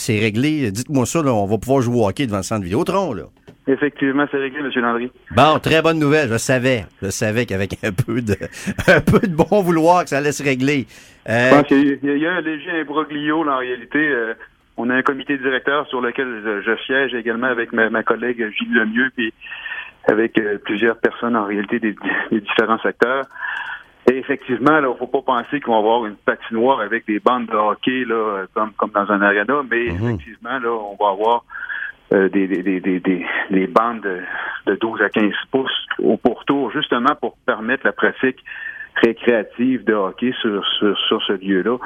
c'est réglé. Dites-moi ça, là, on va pouvoir jouer au hockey devant le centre Vidéotron, là. Effectivement, c'est réglé, M. Landry. Bon, très bonne nouvelle. Je savais. Je savais qu'avec un peu de un peu de bon vouloir que ça allait se régler. Euh, je pense qu'il y, a un léger imbroglio, là, en réalité. Euh, on a un comité directeur sur lequel je, siège également avec ma, collègue Gilles Lemieux, puis avec euh, plusieurs personnes en réalité des, différents secteurs. Et effectivement, il ne faut pas penser qu'on va avoir une patinoire avec des bandes de hockey là, comme, comme dans un arena, mais mhm. effectivement, là, on va avoir euh, des, des, des, des, bandes de, 12 à 15 pouces au pourtour, justement pour permettre la pratique récréative de hockey sur, sur, sur ce lieu-là.